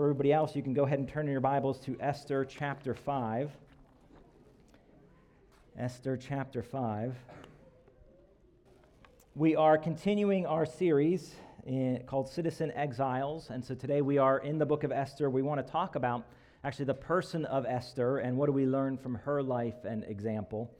for everybody else, you can go ahead and turn in your Bibles to Esther chapter 5. Esther chapter 5. We are continuing our series in, called Citizen Exiles. And so today we are in the book of Esther. We want to talk about actually the person of Esther and what do we learn from her life and example.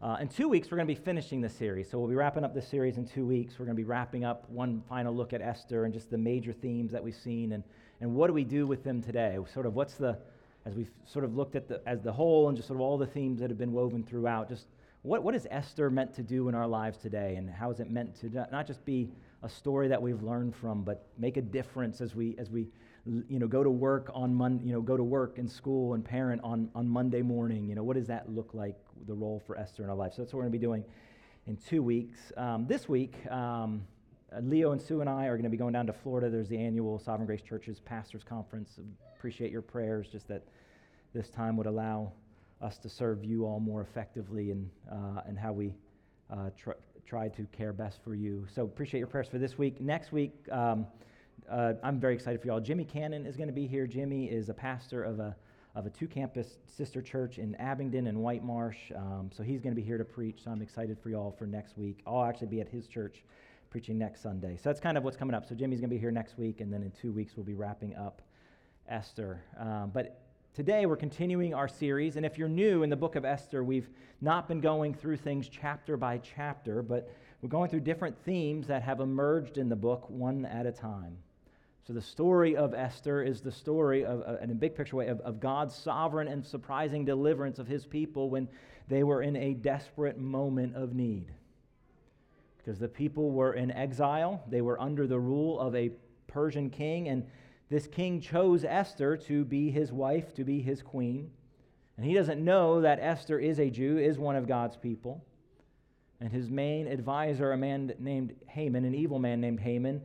Uh, in two weeks, we're going to be finishing the series. So we'll be wrapping up this series in two weeks. We're going to be wrapping up one final look at Esther and just the major themes that we've seen and, and what do we do with them today? Sort of what's the, as we've sort of looked at the, as the whole and just sort of all the themes that have been woven throughout, just what, what is Esther meant to do in our lives today? And how is it meant to not just be a story that we've learned from, but make a difference as we, as we you know, go to work on Mon- you know, go to work in school and parent on, on Monday morning? You know, what does that look like, the role for Esther in our life? So that's what we're going to be doing in two weeks. Um, this week, um, Leo and Sue and I are going to be going down to Florida. There's the annual Sovereign Grace Church's Pastors Conference. Appreciate your prayers, just that this time would allow us to serve you all more effectively and, uh, and how we uh, tr- try to care best for you. So appreciate your prayers for this week. Next week, um, uh, I'm very excited for y'all. Jimmy Cannon is going to be here. Jimmy is a pastor of a, of a two campus sister church in Abingdon and White Marsh. Um, so he's going to be here to preach. So I'm excited for y'all for next week. I'll actually be at his church preaching next Sunday. So that's kind of what's coming up. So Jimmy's going to be here next week, and then in two weeks, we'll be wrapping up Esther. Um, but Today, we're continuing our series, and if you're new in the book of Esther, we've not been going through things chapter by chapter, but we're going through different themes that have emerged in the book one at a time. So, the story of Esther is the story of, uh, in a big picture way, of, of God's sovereign and surprising deliverance of his people when they were in a desperate moment of need. Because the people were in exile, they were under the rule of a Persian king, and this king chose Esther to be his wife, to be his queen. And he doesn't know that Esther is a Jew, is one of God's people. And his main advisor, a man named Haman, an evil man named Haman,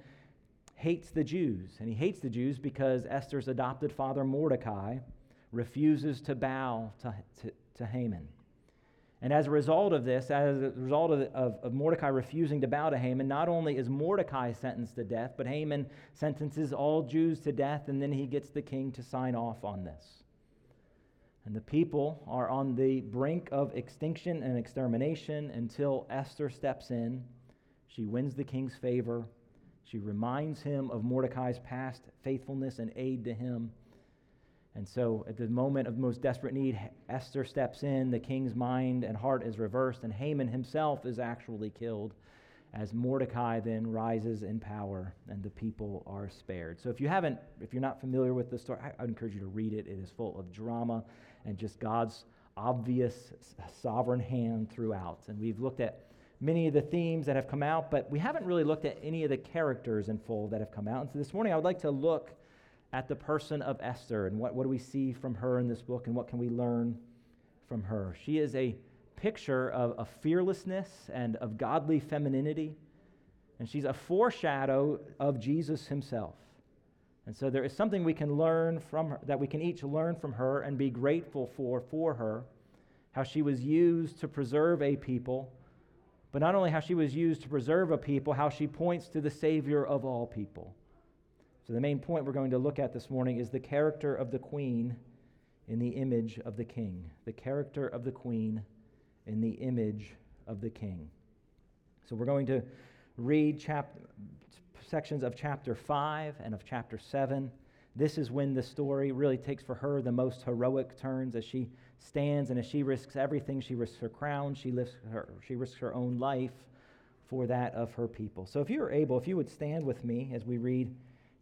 hates the Jews. And he hates the Jews because Esther's adopted father, Mordecai, refuses to bow to, to, to Haman. And as a result of this, as a result of, of, of, Mordecai refusing to bow to Haman, not only is Mordecai sentenced to death, but Haman sentences all Jews to death, and then he gets the king to sign off on this. And the people are on the brink of extinction and extermination until Esther steps in. She wins the king's favor. She reminds him of Mordecai's past faithfulness and aid to him. And so, at the moment of most desperate need, Esther steps in, the king's mind and heart is reversed, and Haman himself is actually killed as Mordecai then rises in power and the people are spared. So, if you haven't, if you're not familiar with the story, I, I encourage you to read it. It is full of drama and just God's obvious sovereign hand throughout. And we've looked at many of the themes that have come out, but we haven't really looked at any of the characters in full that have come out. And so this morning I would like to look at the person of Esther and what, what do we see from her in this book and what can we learn from her. She is a picture of, of fearlessness and of godly femininity, and she's a foreshadow of Jesus himself. And so there is something we can learn from her, that we can each learn from her and be grateful for for her, how she was used to preserve a people, but not only how she was used to preserve a people, how she points to the Savior of all people. So, the main point we're going to look at this morning is the character of the queen in the image of the king. The character of the queen in the image of the king. So, we're going to read chap- sections of chapter 5 and of chapter 7. This is when the story really takes for her the most heroic turns as she stands and as she risks everything. She risks her crown, she, lifts her, she risks her own life for that of her people. So, if you are able, if you would stand with me as we read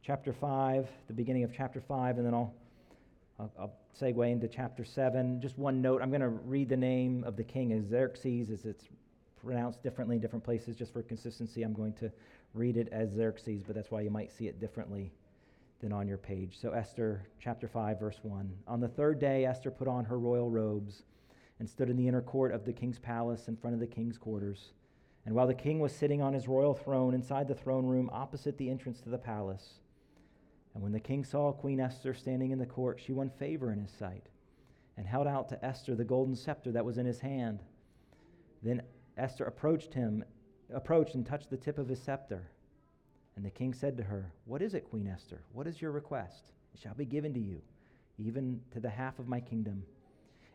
chapter 5, the beginning of chapter 5, and then I'll, I'll, I'll segue into chapter 7. Just one note I'm going to read the name of the king as Xerxes, as it's pronounced differently in different places. Just for consistency, I'm going to read it as Xerxes, but that's why you might see it differently than on your page. So, Esther chapter 5, verse 1. On the third day, Esther put on her royal robes and stood in the inner court of the king's palace in front of the king's quarters. And while the king was sitting on his royal throne inside the throne room opposite the entrance to the palace, and when the king saw Queen Esther standing in the court, she won favor in his sight and held out to Esther the golden scepter that was in his hand. Then Esther approached him, approached and touched the tip of his scepter. And the king said to her, What is it, Queen Esther? What is your request? it shall be given to you, even to the half of my kingdom.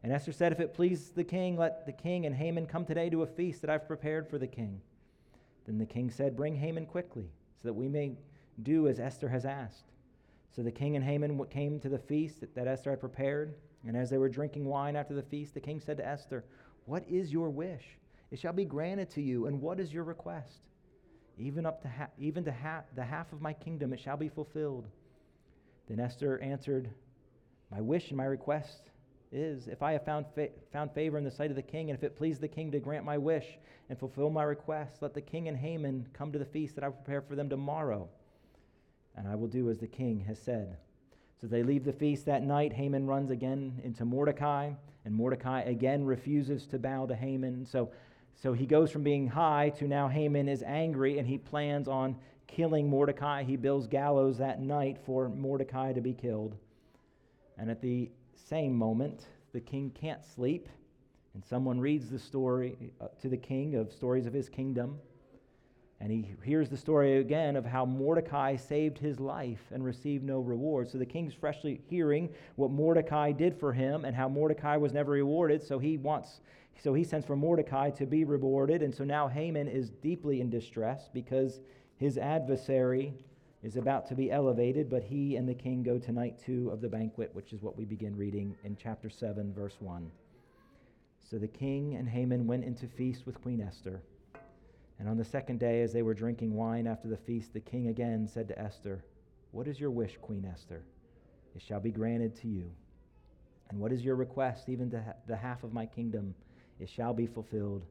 And Esther said, If it please the king, let the king and Haman come today to a feast that I've prepared for the king. Then the king said, Bring Haman quickly, so that we may do as Esther has asked. So the king and Haman came to the feast that Esther had prepared. And as they were drinking wine after the feast, the king said to Esther, What is your wish? It shall be granted to you. And what is your request? Even up to ha- even to ha- the half of my kingdom, it shall be fulfilled. Then Esther answered, My wish and my request is if I have found, fa- found favor in the sight of the king, and if it please the king to grant my wish and fulfill my request, let the king and Haman come to the feast that I prepare for them tomorrow, and I will do as the king has said. So they leave the feast that night. Haman runs again into Mordecai, and Mordecai again refuses to bow to Haman. So, so he goes from being high to now Haman is angry, and he plans on killing Mordecai. He builds gallows that night for Mordecai to be killed. And at the same moment, the king can't sleep, and someone reads the story uh, to the king of stories of his kingdom. And he hears the story again of how Mordecai saved his life and received no reward. So the king's freshly hearing what Mordecai did for him and how Mordecai was never rewarded. So he wants, so he sends for Mordecai to be rewarded. And so now Haman is deeply in distress because his adversary is about to be elevated, but he and the king go to night two of the banquet, which is what we begin reading in chapter 7, verse 1. So the king and Haman went into feast with Queen Esther. And on the second day, as they were drinking wine after the feast, the king again said to Esther, What is your wish, Queen Esther? It shall be granted to you. And what is your request, even to ha- the half of my kingdom? It shall be fulfilled.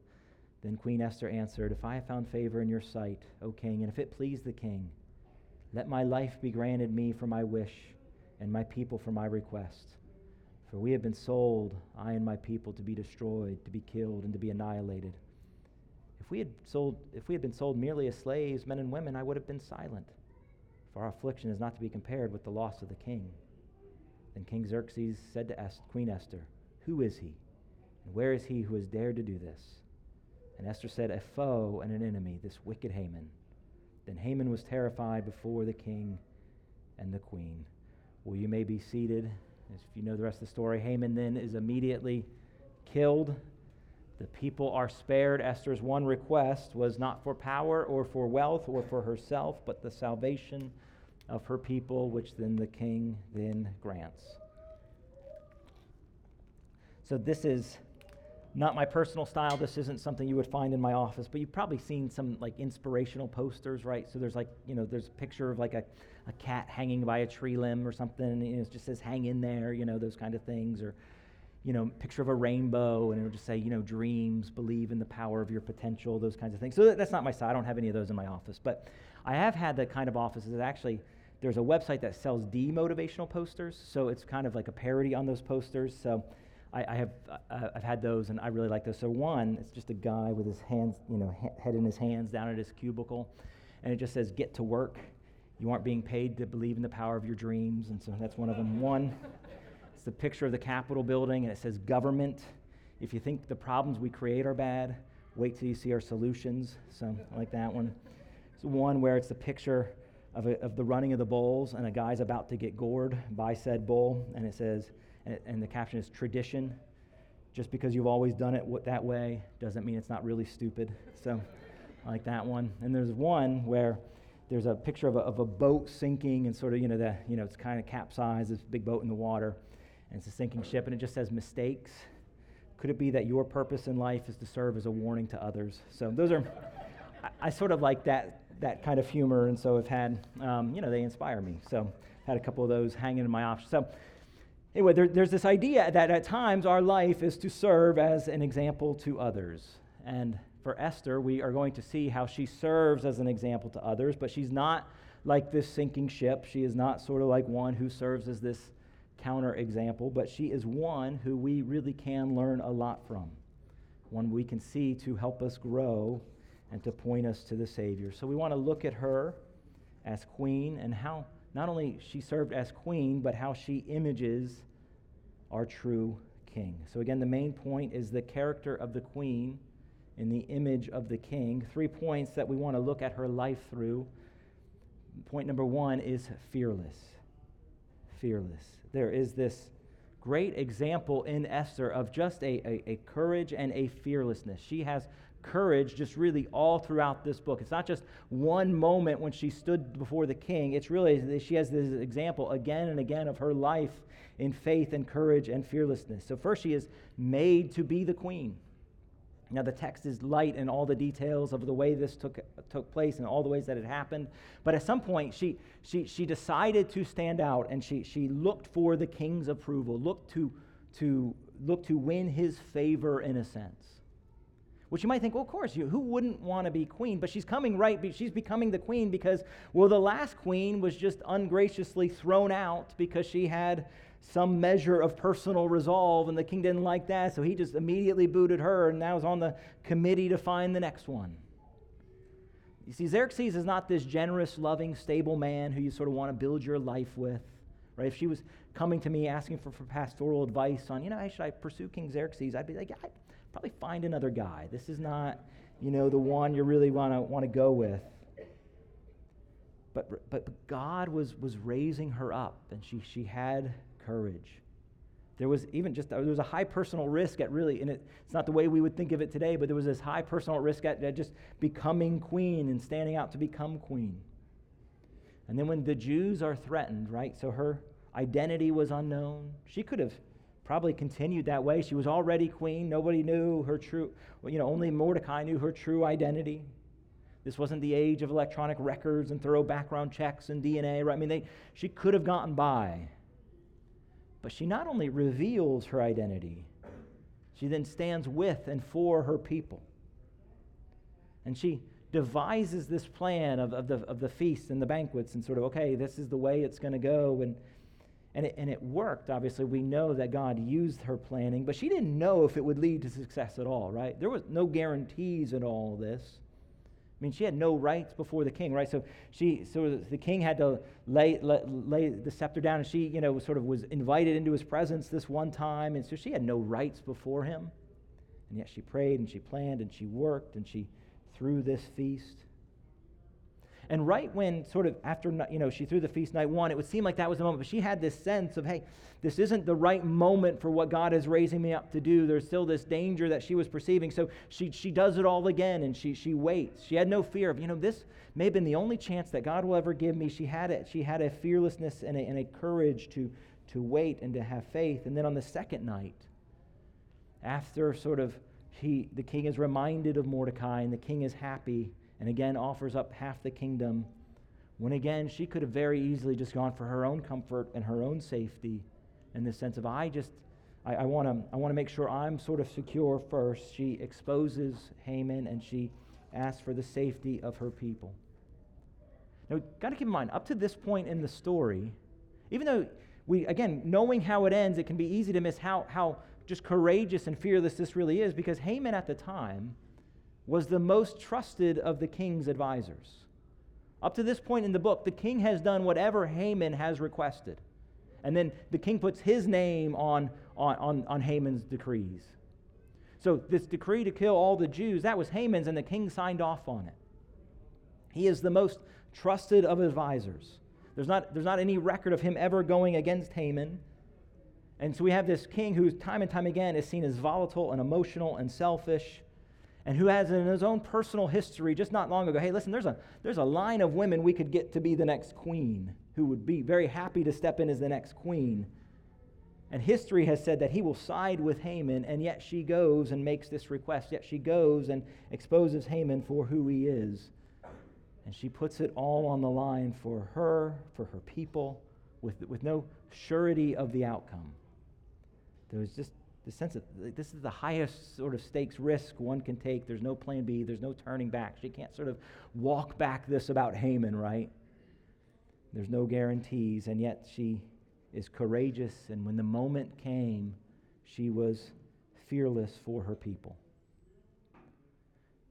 Then Queen Esther answered, If I have found favor in your sight, O king, and if it please the king, let my life be granted me for my wish, and my people for my request. For we have been sold, I and my people, to be destroyed, to be killed, and to be annihilated. If we had sold, if we had been sold merely as slaves, men and women, I would have been silent. For our affliction is not to be compared with the loss of the king. Then King Xerxes said to Est- Queen Esther, Who is he? And where is he who has dared to do this? And Esther said, A foe and an enemy, this wicked Haman. Then Haman was terrified before the king and the queen. Well, you may be seated. If you know the rest of the story, Haman then is immediately killed. The people are spared. Esther's one request was not for power or for wealth or for herself, but the salvation of her people, which then the king then grants. So this is not my personal style. This isn't something you would find in my office, but you've probably seen some like inspirational posters, right? So there's like, you know, there's a picture of like a, a cat hanging by a tree limb or something, and you know, it just says hang in there, you know, those kind of things. Or, you know, picture of a rainbow, and it would just say, you know, dreams, believe in the power of your potential, those kinds of things. So that, that's not my style. I don't have any of those in my office. But I have had the kind of offices that actually, there's a website that sells demotivational posters. So it's kind of like a parody on those posters. So I, I have uh, I've had those, and I really like those. So one, it's just a guy with his hands, you know, he- head in his hands down at his cubicle, and it just says "Get to work." You aren't being paid to believe in the power of your dreams, and so that's one of them. One, it's the picture of the Capitol building, and it says "Government." If you think the problems we create are bad, wait till you see our solutions. So I like that one. It's one where it's the picture of, a, of the running of the bulls, and a guy's about to get gored by said bull, and it says and, and the caption is tradition. Just because you've always done it that way doesn't mean it's not really stupid. So, I like that one. And there's one where there's a picture of a, of a boat sinking and sort of, you know, the, you know, it's kind of capsized, this big boat in the water, and it's a sinking ship, and it just says mistakes. Could it be that your purpose in life is to serve as a warning to others? So those are, I, I sort of like that that kind of humor, and so I've had, um, you know, they inspire me. So had a couple of those hanging in my office. So Anyway, there, there's this idea that at times our life is to serve as an example to others. And for Esther, we are going to see how she serves as an example to others, but she's not like this sinking ship. She is not sort of like one who serves as this counter example, but she is one who we really can learn a lot from, one we can see to help us grow and to point us to the Savior. So we want to look at her as queen and how not only she served as queen, but how she images our true king. So, again, the main point is the character of the queen in the image of the king. Three points that we want to look at her life through. Point number one is fearless. Fearless. There is this great example in Esther of just a, a, a, courage and a fearlessness. She has courage just really all throughout this book. It's not just one moment when she stood before the king, it's really, she has this example again and again of her life in faith and courage and fearlessness. So, first, she is made to be the queen. Now, the text is light in all the details of the way this took, took place and all the ways that it happened. But at some point, she, she, she decided to stand out and she, she looked for the king's approval, looked to, to, looked to win his favor in a sense. Which you might think, well, of course, you, who wouldn't want to be queen? But she's coming right, she's becoming the queen because, well, the last queen was just ungraciously thrown out because she had some measure of personal resolve, and the king didn't like that, so he just immediately booted her and now is on the committee to find the next one. You see, Xerxes is not this generous, loving, stable man who you sort of want to build your life with. Right? If she was coming to me asking for, for pastoral advice on, you know, hey, should I pursue King Xerxes? I'd be like, I'd probably find another guy. This is not, you know, the one you really want to want to go with. But, but, but God was, was raising her up, and she, she had courage. There was even just, there was a high personal risk at really, and it, it's not the way we would think of it today, but there was this high personal risk at, at just becoming queen and standing out to become queen. And then when the Jews are threatened, right? So her identity was unknown. She could have probably continued that way. She was already queen. Nobody knew her true, you know, only Mordecai knew her true identity. This wasn't the age of electronic records and thorough background checks and DNA, right? I mean, they, she could have gotten by. But she not only reveals her identity, she then stands with and for her people. And she devises this plan of, of, the, of the feasts and the banquets and sort of, okay, this is the way it's going to go. And, and, it, and it worked. Obviously, we know that God used her planning, but she didn't know if it would lead to success at all, right? There was no guarantees in all this. I mean, she had no rights before the king, right? So she, so the king had to lay, lay, lay the scepter down, and she, you know, sort of was invited into his presence this one time, and so she had no rights before him. And yet she prayed and she planned and she worked and she threw this feast. And right when, sort of after, you know, she threw the feast night one, it would seem like that was the moment. But she had this sense of, hey, this isn't the right moment for what God is raising me up to do. There's still this danger that she was perceiving. So she, she does it all again and she, she waits. She had no fear of, you know, this may have been the only chance that God will ever give me. She had it. She had a fearlessness and a, and a courage to, to wait and to have faith. And then on the second night, after sort of he, the king is reminded of Mordecai and the king is happy and again offers up half the kingdom, when again she could have very easily just gone for her own comfort and her own safety in the sense of, I just, I, want to I wanna make sure I'm sort of secure first. She exposes Haman and she asks for the safety of her people. Now, got to keep in mind, up to this point in the story, even though we, again, knowing how it ends, it can be easy to miss how, how just courageous and fearless this really is because Haman at the time was the most trusted of the king's advisors. Up to this point in the book, the king has done whatever Haman has requested. And then the king puts his name on, on, on, on Haman's decrees. So, this decree to kill all the Jews, that was Haman's, and the king signed off on it. He is the most trusted of advisors. There's not, there's not any record of him ever going against Haman. And so we have this king who, time and time again, is seen as volatile and emotional and selfish and who has in his own personal history just not long ago hey listen there's a there's a line of women we could get to be the next queen who would be very happy to step in as the next queen. And history has said that he will side with Haman and yet she goes and makes this request. Yet she goes and exposes Haman for who he is. And she puts it all on the line for her for her people with, with no surety of the outcome. There was just the sense that this is the highest sort of stakes risk one can take. There's no plan B, there's no turning back. She can't sort of walk back this about Haman, right? There's no guarantees, and yet she is courageous, and when the moment came, she was fearless for her people.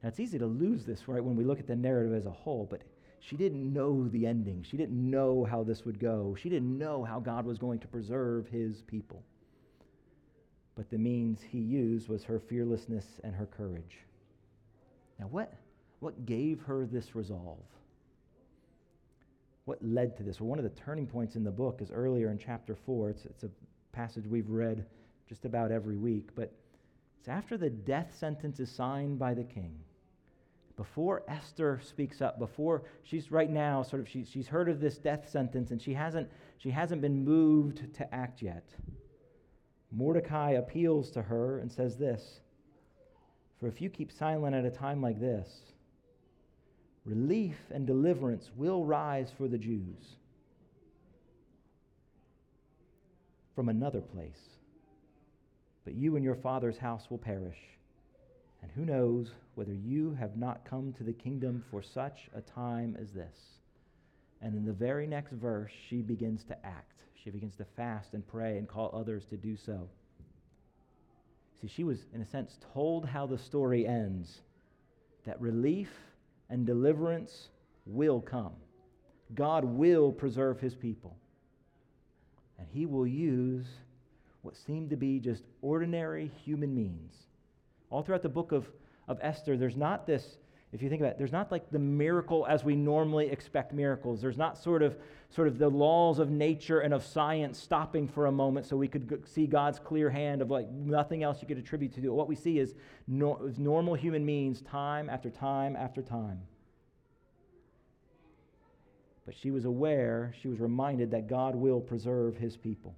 Now, it's easy to lose this, right, when we look at the narrative as a whole, but she didn't know the ending. She didn't know how this would go. She didn't know how God was going to preserve his people but the means he used was her fearlessness and her courage. Now, what, what gave her this resolve? what led to this? Well, one of the turning points in the book is earlier in chapter 4. It's, it's a passage we've read just about every week, but it's after the death sentence is signed by the king. Before Esther speaks up, before she's right now sort of she, she's heard of this death sentence and she hasn't she hasn't been moved to act yet. Mordecai appeals to her and says this For if you keep silent at a time like this, relief and deliverance will rise for the Jews from another place. But you and your father's house will perish. And who knows whether you have not come to the kingdom for such a time as this? And in the very next verse, she begins to act. She begins to fast and pray and call others to do so. See, she was, in a sense, told how the story ends that relief and deliverance will come. God will preserve his people. And he will use what seem to be just ordinary human means. All throughout the book of, of Esther, there's not this if you think about it, there's not like the miracle as we normally expect miracles. There's not sort of sort of the laws of nature and of science stopping for a moment so we could see God's clear hand of like nothing else you could attribute to it. What we see is, no, normal human means time after time after time. But she was aware, she was reminded that God will preserve his people.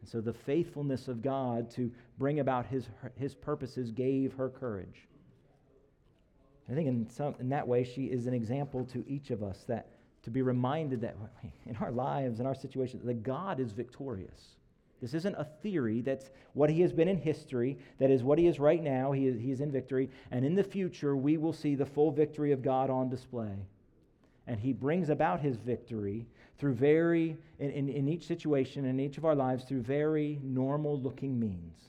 And so the faithfulness of God to bring about his, his purposes gave her courage. I think in, some, in that way, she is an example to each of us that to be reminded that in our lives, in our situations, that God is victorious. This isn't a theory. That's what he has been in history. That is what he is right now. He is, he is in victory. And in the future, we will see the full victory of God on display. And he brings about his victory through very, in, in, in each situation, in each of our lives, through very normal looking means.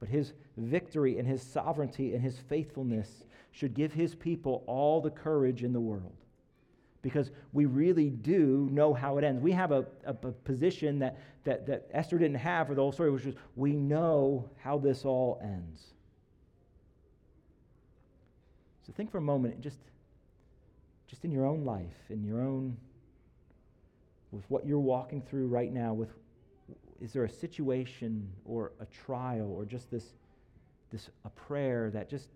But his victory and his sovereignty and his faithfulness should give his people all the courage in the world because we really do know how it ends. We have a, a, a, position that, that, that Esther didn't have for the whole story, which is we know how this all ends. So think for a moment, just, just in your own life, in your own, with what you're walking through right now, with is there a situation or a trial or just this, this a prayer that just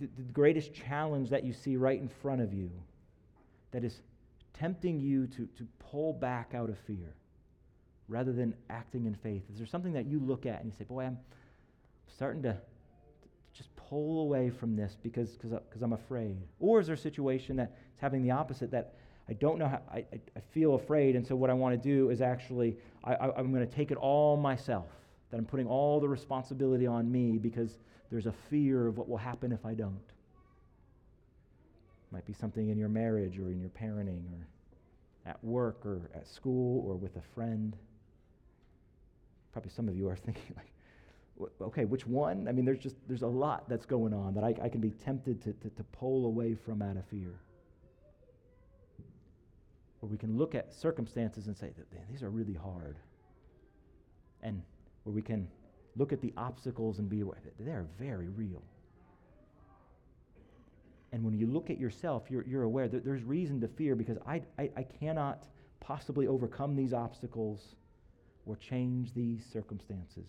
the, the greatest challenge that you see right in front of you that is tempting you to, to pull back out of fear rather than acting in faith? Is there something that you look at and you say, Boy, I'm starting to just pull away from this because because I'm afraid? Or is there a situation that's having the opposite that I don't know how, I, I, feel afraid, and so what I want to do is actually, I, I, I'm going to take it all myself, that I'm putting all the responsibility on me because there's a fear of what will happen if I don't. It might be something in your marriage or in your parenting or at work or at school or with a friend. Probably some of you are thinking like, okay, which one? I mean, there's just there's a lot that's going on that I, I can be tempted to, to, to pull away from out of fear. Or we can look at circumstances and say, these are really hard. And where we can look at the obstacles and be aware that they're very real. And when you look at yourself, you're, you're aware that there's reason to fear because I, I, I cannot possibly overcome these obstacles or change these circumstances.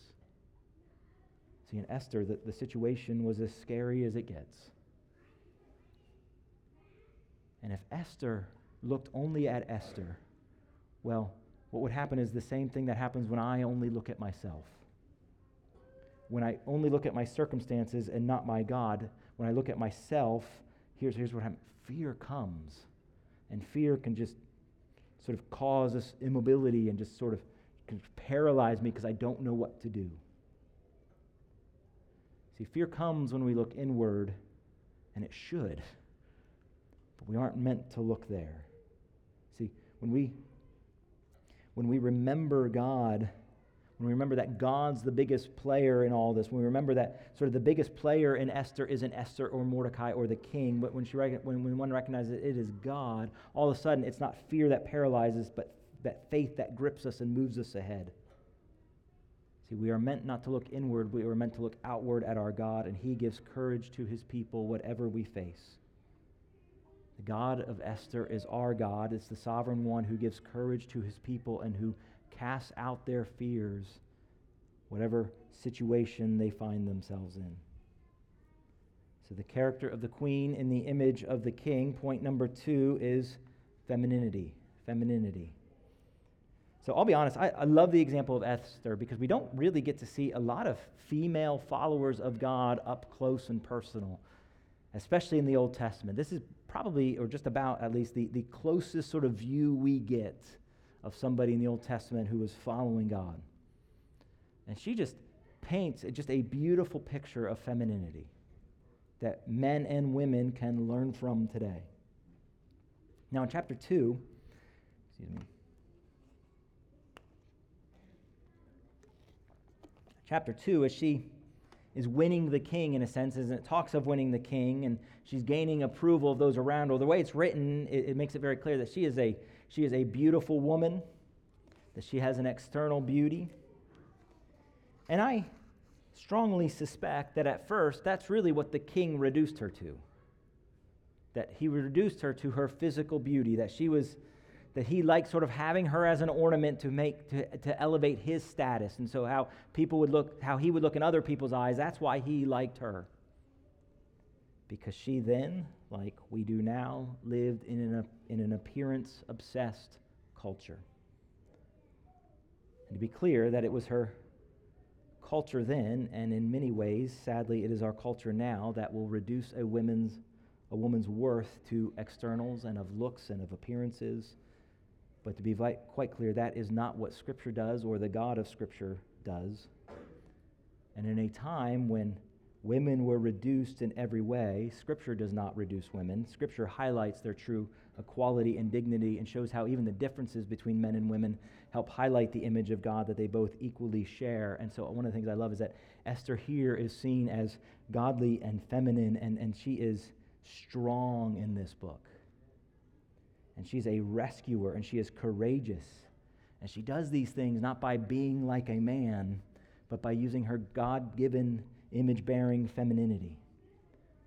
See, in Esther, the, the situation was as scary as it gets. And if Esther looked only at Esther, well, what would happen is the same thing that happens when I only look at myself when I only look at my circumstances and not my God, when I look at myself, here's, here's what happens fear comes. And fear can just sort of cause this immobility and just sort of can paralyze me because I don't know what to do. See, fear comes when we look inward, and it should. But we aren't meant to look there. When we when we remember God when we remember that God's the biggest player in all this, when we remember that sort of the biggest player in Esther isn't Esther or Mordecai or the king, but when, she, when, when one recognizes it is God, all of a sudden it's not fear that paralyzes, but that faith that grips us and moves us ahead. See, we are meant not to look inward, we are meant to look outward at our God, and He gives courage to His people, whatever we face. The God of Esther is our God. It's the sovereign one who gives courage to his people and who casts out their fears, whatever situation they find themselves in. So, the character of the queen in the image of the king, point number two, is femininity. Femininity. So, I'll be honest, I, I, love the example of Esther because we don't really get to see a lot of female followers of God up close and personal, especially in the Old Testament. This is probably, or just about at least, the, the closest sort of view we get of somebody in the Old Testament who was following God. And she just paints just a beautiful picture of femininity that men and women can learn from today. Now, in chapter 2, excuse me, chapter 2, as she is winning the king in a sense, and it talks of winning the king, and she's gaining approval of those around her. The way it's written, it, it makes it very clear that she is a she is a beautiful woman, that she has an external beauty. And I strongly suspect that at first that's really what the king reduced her to. That he reduced her to her physical beauty, that she was that he liked sort of having her as an ornament to make to, to elevate his status. And so how people would look how he would look in other people's eyes that's why he liked her. Because she then like we do now lived in an, in an appearance obsessed culture. And to be clear that it was her culture then, and in many ways, sadly, it is our culture now that will reduce a woman's, a woman's worth to externals and of looks and of appearances. But to be quite clear, that is not what Scripture does or the God of Scripture does. And in a time when women were reduced in every way, Scripture does not reduce women. Scripture highlights their true equality and dignity and shows how even the differences between men and women help highlight the image of God that they both equally share. And so, one of the things I love is that Esther here is seen as godly and feminine, and, and she is strong in this book. And she's a rescuer, and she is courageous. And she does these things not by being like a man, but by using her God given image bearing femininity.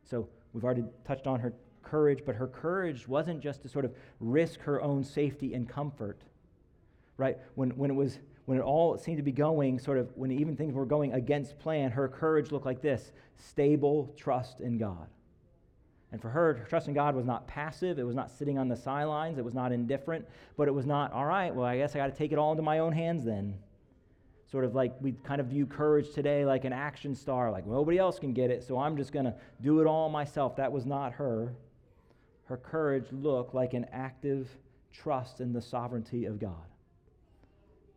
So, we've already touched on her courage, but her courage wasn't just to sort of risk her own safety and comfort, right? When, when it was when it all seemed to be going sort of when even things were going against plan her courage looked like this stable trust in god and for her trust in god was not passive. It was not sitting on the sidelines. It was not indifferent. But it was not all right well i guess i got to take it all into my own hands then. Sort of like we kind of view courage today like an action star like nobody else can get it so i'm just going to do it all myself. That was not her. Her courage looked like an active trust in the sovereignty of God.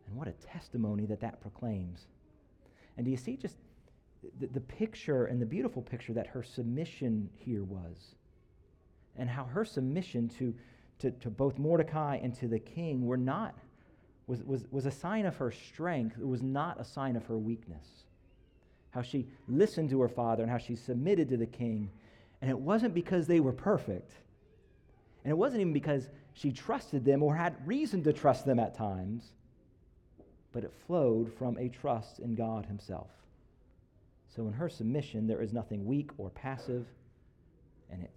And what a testimony that that proclaims. And do you see just the, the picture and the beautiful picture that her submission here was? And how her submission to, to, to both Mordecai and to the king were not, was, was, was a sign of her strength. It was not a sign of her weakness. How she listened to her father and how she submitted to the king. And it wasn't because they were perfect and it wasn't even because she trusted them or had reason to trust them at times, but it flowed from a trust in God Himself. So in her submission, there is nothing weak or passive, and it,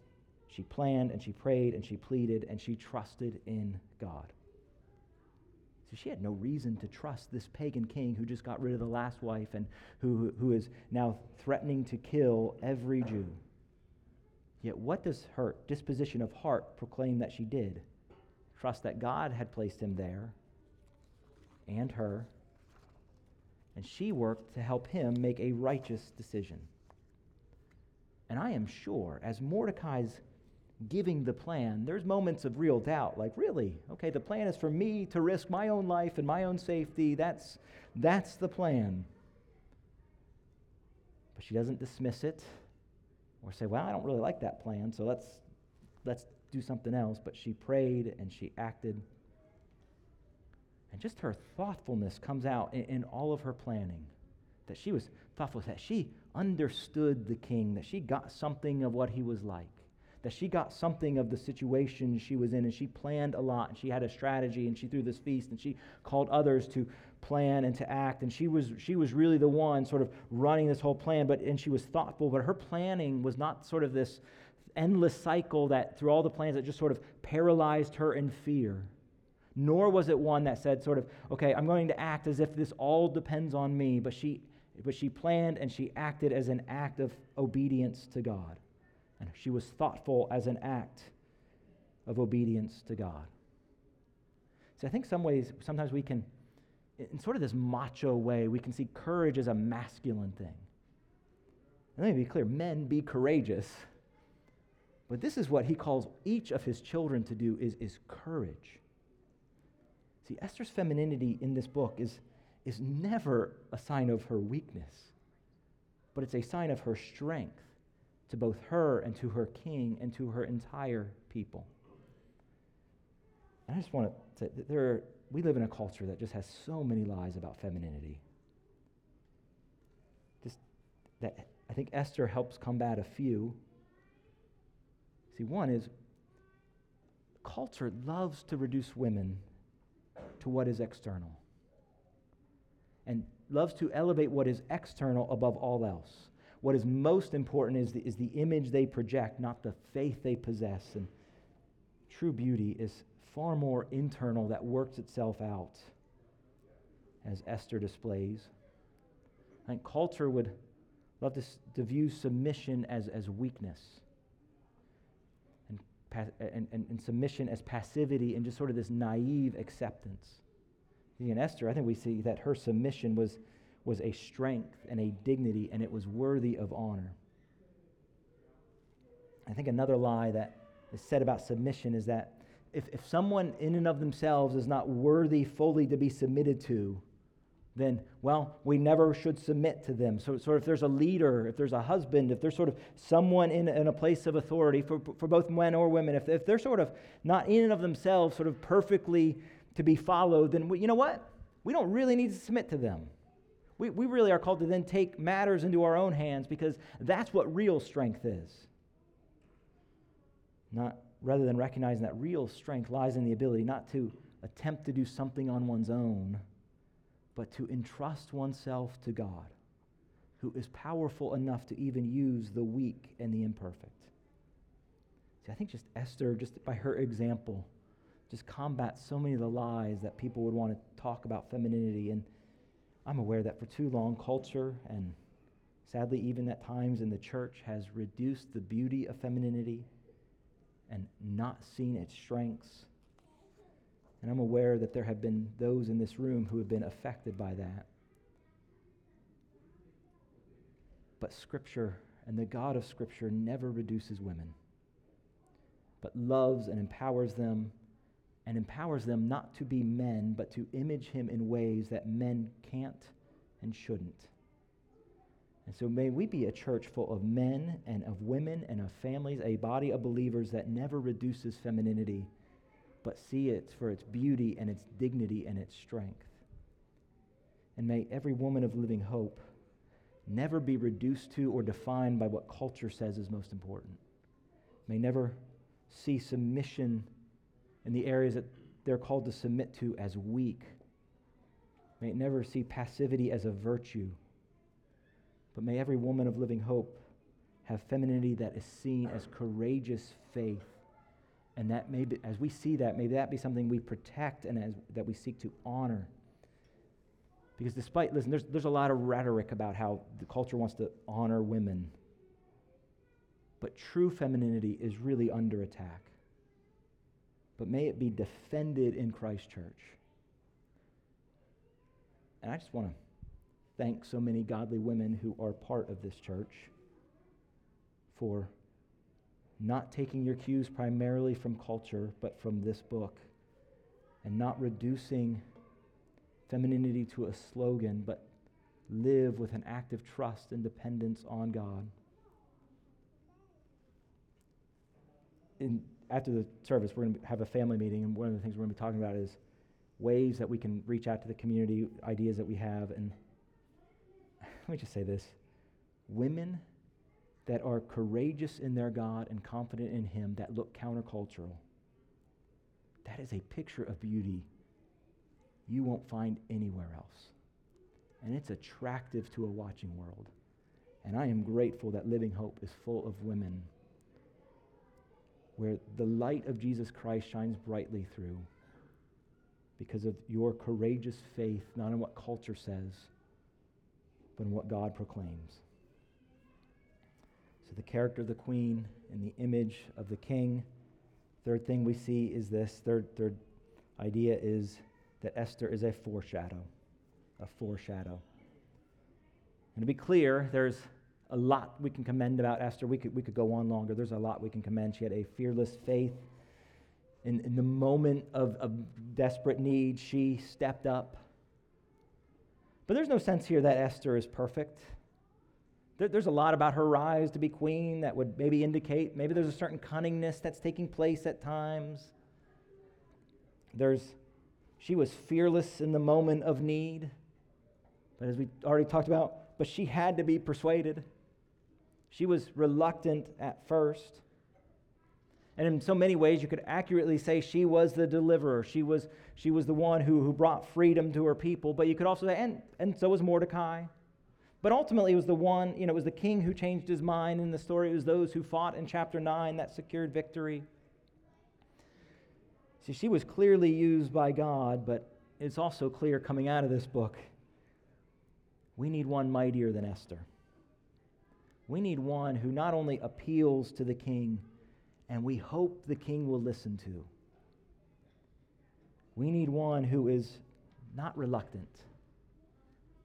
she planned and she prayed and she pleaded and she trusted in God. So she had no reason to trust this pagan king who just got rid of the last wife and who, who is now threatening to kill every Jew. Yet, what does her disposition of heart proclaim that she did? Trust that God had placed him there and her, and she worked to help him make a righteous decision. And I am sure, as Mordecai's giving the plan, there's moments of real doubt. Like, really? Okay, the plan is for me to risk my own life and my own safety. That's, that's the plan. But she doesn't dismiss it or say, well, I don't really like that plan, so let's, let's do something else. But she prayed and she acted. And just her thoughtfulness comes out in, in all of her planning. That she was thoughtful, that she understood the king, that she got something of what he was like that she got something of the situation she was in and she planned a lot and she had a strategy and she threw this feast and she called others to plan and to act and she was she was really the one sort of running this whole plan but and she was thoughtful but her planning was not sort of this endless cycle that through all the plans that just sort of paralyzed her in fear. Nor was it one that said, sort of, okay, I'm going to act as if this all depends on me, but she, but she planned and she acted as an act of obedience to God. And she was thoughtful as an act of obedience to God. See, I think some ways, sometimes we can, in sort of this macho way, we can see courage as a masculine thing. And let me be clear men be courageous. But this is what he calls each of his children to do is, is courage. See, Esther's femininity in this book is, is never a sign of her weakness, but it's a sign of her strength to both her and to her king and to her entire people. And I just want to say that there are, we live in a culture that just has so many lies about femininity. Just that I think Esther helps combat a few. See, one is culture loves to reduce women to what is external and loves to elevate what is external above all else. What is most important is the, is the image they project, not the faith they possess. And true beauty is far more internal that works itself out, as Esther displays. I think culture would love to, to view submission as, as weakness and, and, and, submission as passivity and just sort of this naive acceptance. In Esther, I think we see that her submission was, was a strength and a dignity, and it was worthy of honor. I think another lie that is said about submission is that if, if someone in and of themselves is not worthy fully to be submitted to, then, well, we never should submit to them. So, so if there's a leader, if there's a husband, if there's sort of someone in, in a place of authority for, for both men or women, if, if they're sort of not in and of themselves sort of perfectly to be followed, then we, you know what? We don't really need to submit to them. We, we really are called to then take matters into our own hands because that's what real strength is. Not rather than recognizing that real strength lies in the ability not to attempt to do something on one's own but to entrust oneself to God, who is powerful enough to even use the weak and the imperfect. See, I think just Esther, just by her example, just combats so many of the lies that people would want to talk about femininity. And I'm aware that for too long, culture and sadly, even at times in the church, has reduced the beauty of femininity and not seen its strengths and I'm aware that there have been those in this room who have been affected by that. But Scripture and the God of Scripture never reduces women, but loves and empowers them, and empowers them not to be men, but to image Him in ways that men can't and shouldn't. And so may we be a church full of men and of women and of families, a body of believers that never reduces femininity but see it for its beauty and its dignity and its strength. And may every woman of living hope never be reduced to or defined by what culture says is most important. May never see submission in the areas that they're called to submit to as weak. May never see passivity as a virtue. But may every woman of living hope have femininity that is seen as courageous faith and that may be, as we see that, may that be something we protect and as, that we seek to honor. Because despite, listen, there's, there's a lot of rhetoric about how the culture wants to honor women. But true femininity is really under attack. But may it be defended in Christ Church. And I just want to thank so many godly women who are part of this church for not taking your cues primarily from culture, but from this book, and not reducing femininity to a slogan, but live with an active trust and dependence on God. In, after the service, we're going to have a family meeting, and one of the things we're going to be talking about is ways that we can reach out to the community, ideas that we have. And let me just say this women that are courageous in their God and confident in Him that look countercultural. That is a picture of beauty you won't find anywhere else. And it's attractive to a watching world. And I am grateful that Living Hope is full of women where the light of Jesus Christ shines brightly through because of your courageous faith, not in what culture says, but in what God proclaims. So, the character of the queen and the image of the king. Third thing we see is this third, third idea is that Esther is a foreshadow. A foreshadow. And to be clear, there's a lot we can commend about Esther. We could, we could go on longer. There's a lot we can commend. She had a fearless faith. In, in the moment of, of desperate need, she stepped up. But there's no sense here that Esther is perfect. There, there's a lot about her rise to be queen that would maybe indicate maybe there's a certain cunningness that's taking place at times. There's, she was fearless in the moment of need. But as we already talked about, but she had to be persuaded. She was reluctant at first. And in so many ways, you could accurately say she was the deliverer. She was, she was the one who, who brought freedom to her people. But you could also say, and, and so was Mordecai. But ultimately, it was the one, you know, it was the king who changed his mind in the story. It was those who fought in chapter 9 that secured victory. See, she was clearly used by God, but it's also clear coming out of this book we need one mightier than Esther. We need one who not only appeals to the king, and we hope the king will listen to. We need one who is not reluctant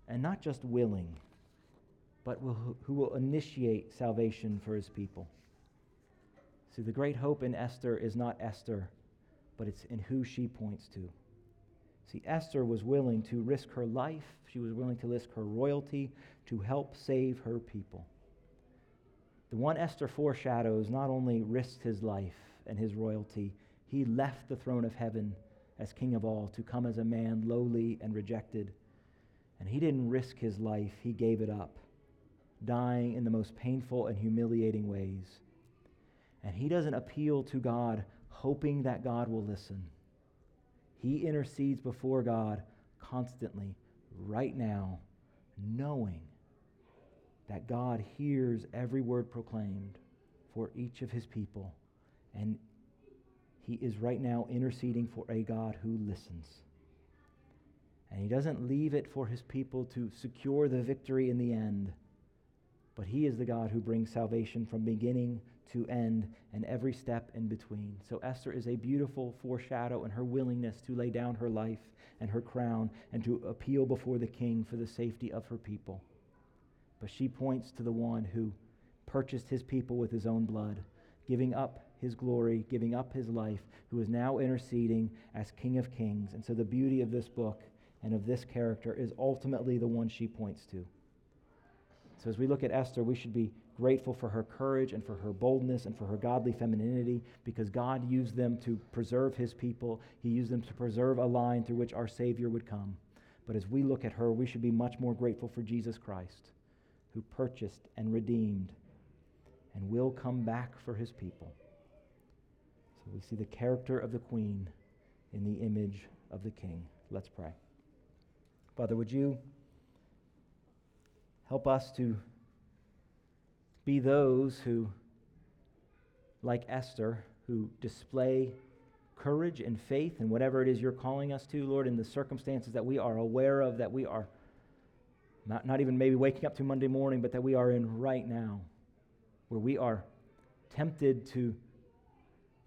and not just willing, but will, who will initiate salvation for his people. See, the great hope in Esther is not Esther, but it's in who she points to. See, Esther was willing to risk her life, she was willing to risk her royalty to help save her people. The one Esther foreshadows not only risked his life and his royalty, he left the throne of heaven as king of all to come as a man lowly and rejected. And he didn't risk his life, he gave it up, dying in the most painful and humiliating ways. And he doesn't appeal to God hoping that God will listen. He intercedes before God constantly, right now, knowing that God hears every word proclaimed for each of his people. And he is right now interceding for a God who listens. And he doesn't leave it for his people to secure the victory in the end, but he is the God who brings salvation from beginning to end and every step in between. So Esther is a beautiful foreshadow in her willingness to lay down her life and her crown and to appeal before the king for the safety of her people. But she points to the one who purchased his people with his own blood, giving up his glory, giving up his life, who is now interceding as King of Kings. And so the beauty of this book and of this character is ultimately the one she points to. So as we look at Esther, we should be grateful for her courage and for her boldness and for her godly femininity because God used them to preserve his people. He used them to preserve a line through which our Savior would come. But as we look at her, we should be much more grateful for Jesus Christ who purchased and redeemed and will come back for his people. So we see the character of the queen in the image of the king. Let's pray. Father, would you help us to be those who, like Esther, who display courage and faith in whatever it is you're calling us to, Lord, in the circumstances that we are aware of, that we are not, not even maybe waking up to Monday morning, but that we are in right now, where we are tempted to,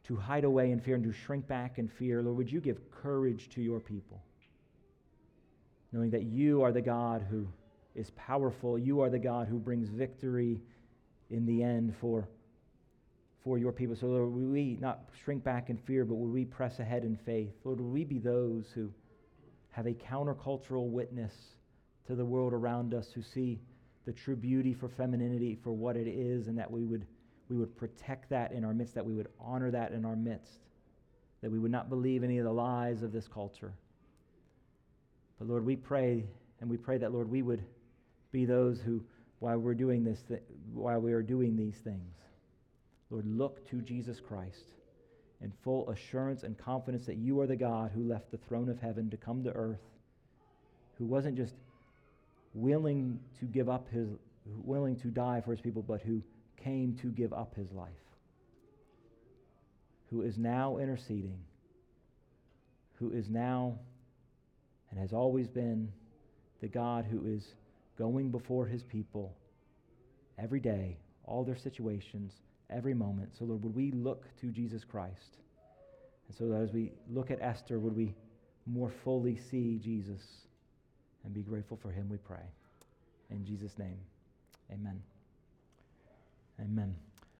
to hide away in fear and to shrink back in fear. Lord, would you give courage to your people, knowing that you are the God who is powerful, you are the God who brings victory in the end for, for your people. So, Lord, would we not shrink back in fear, but would we press ahead in faith? Lord, would we be those who have a countercultural witness? to the world around us who see the true beauty for femininity for what it is and that we would, we would protect that in our midst, that we would honor that in our midst, that we would not believe any of the lies of this culture. But Lord, we pray, and we pray that, Lord, we would be those who, while we're doing this, th- while we are doing these things, Lord, look to Jesus Christ in full assurance and confidence that you are the God who left the throne of heaven to come to earth, who wasn't just willing to give up his, willing to die for his people, but who came to give up his life. who is now interceding, who is now and has always been the God who is going before his people every day, all their situations, every moment. So, Lord, would we look to Jesus Christ? And so, as we look at Esther, would we more fully see Jesus and be grateful for him, we pray. In Jesus' name, amen. Amen.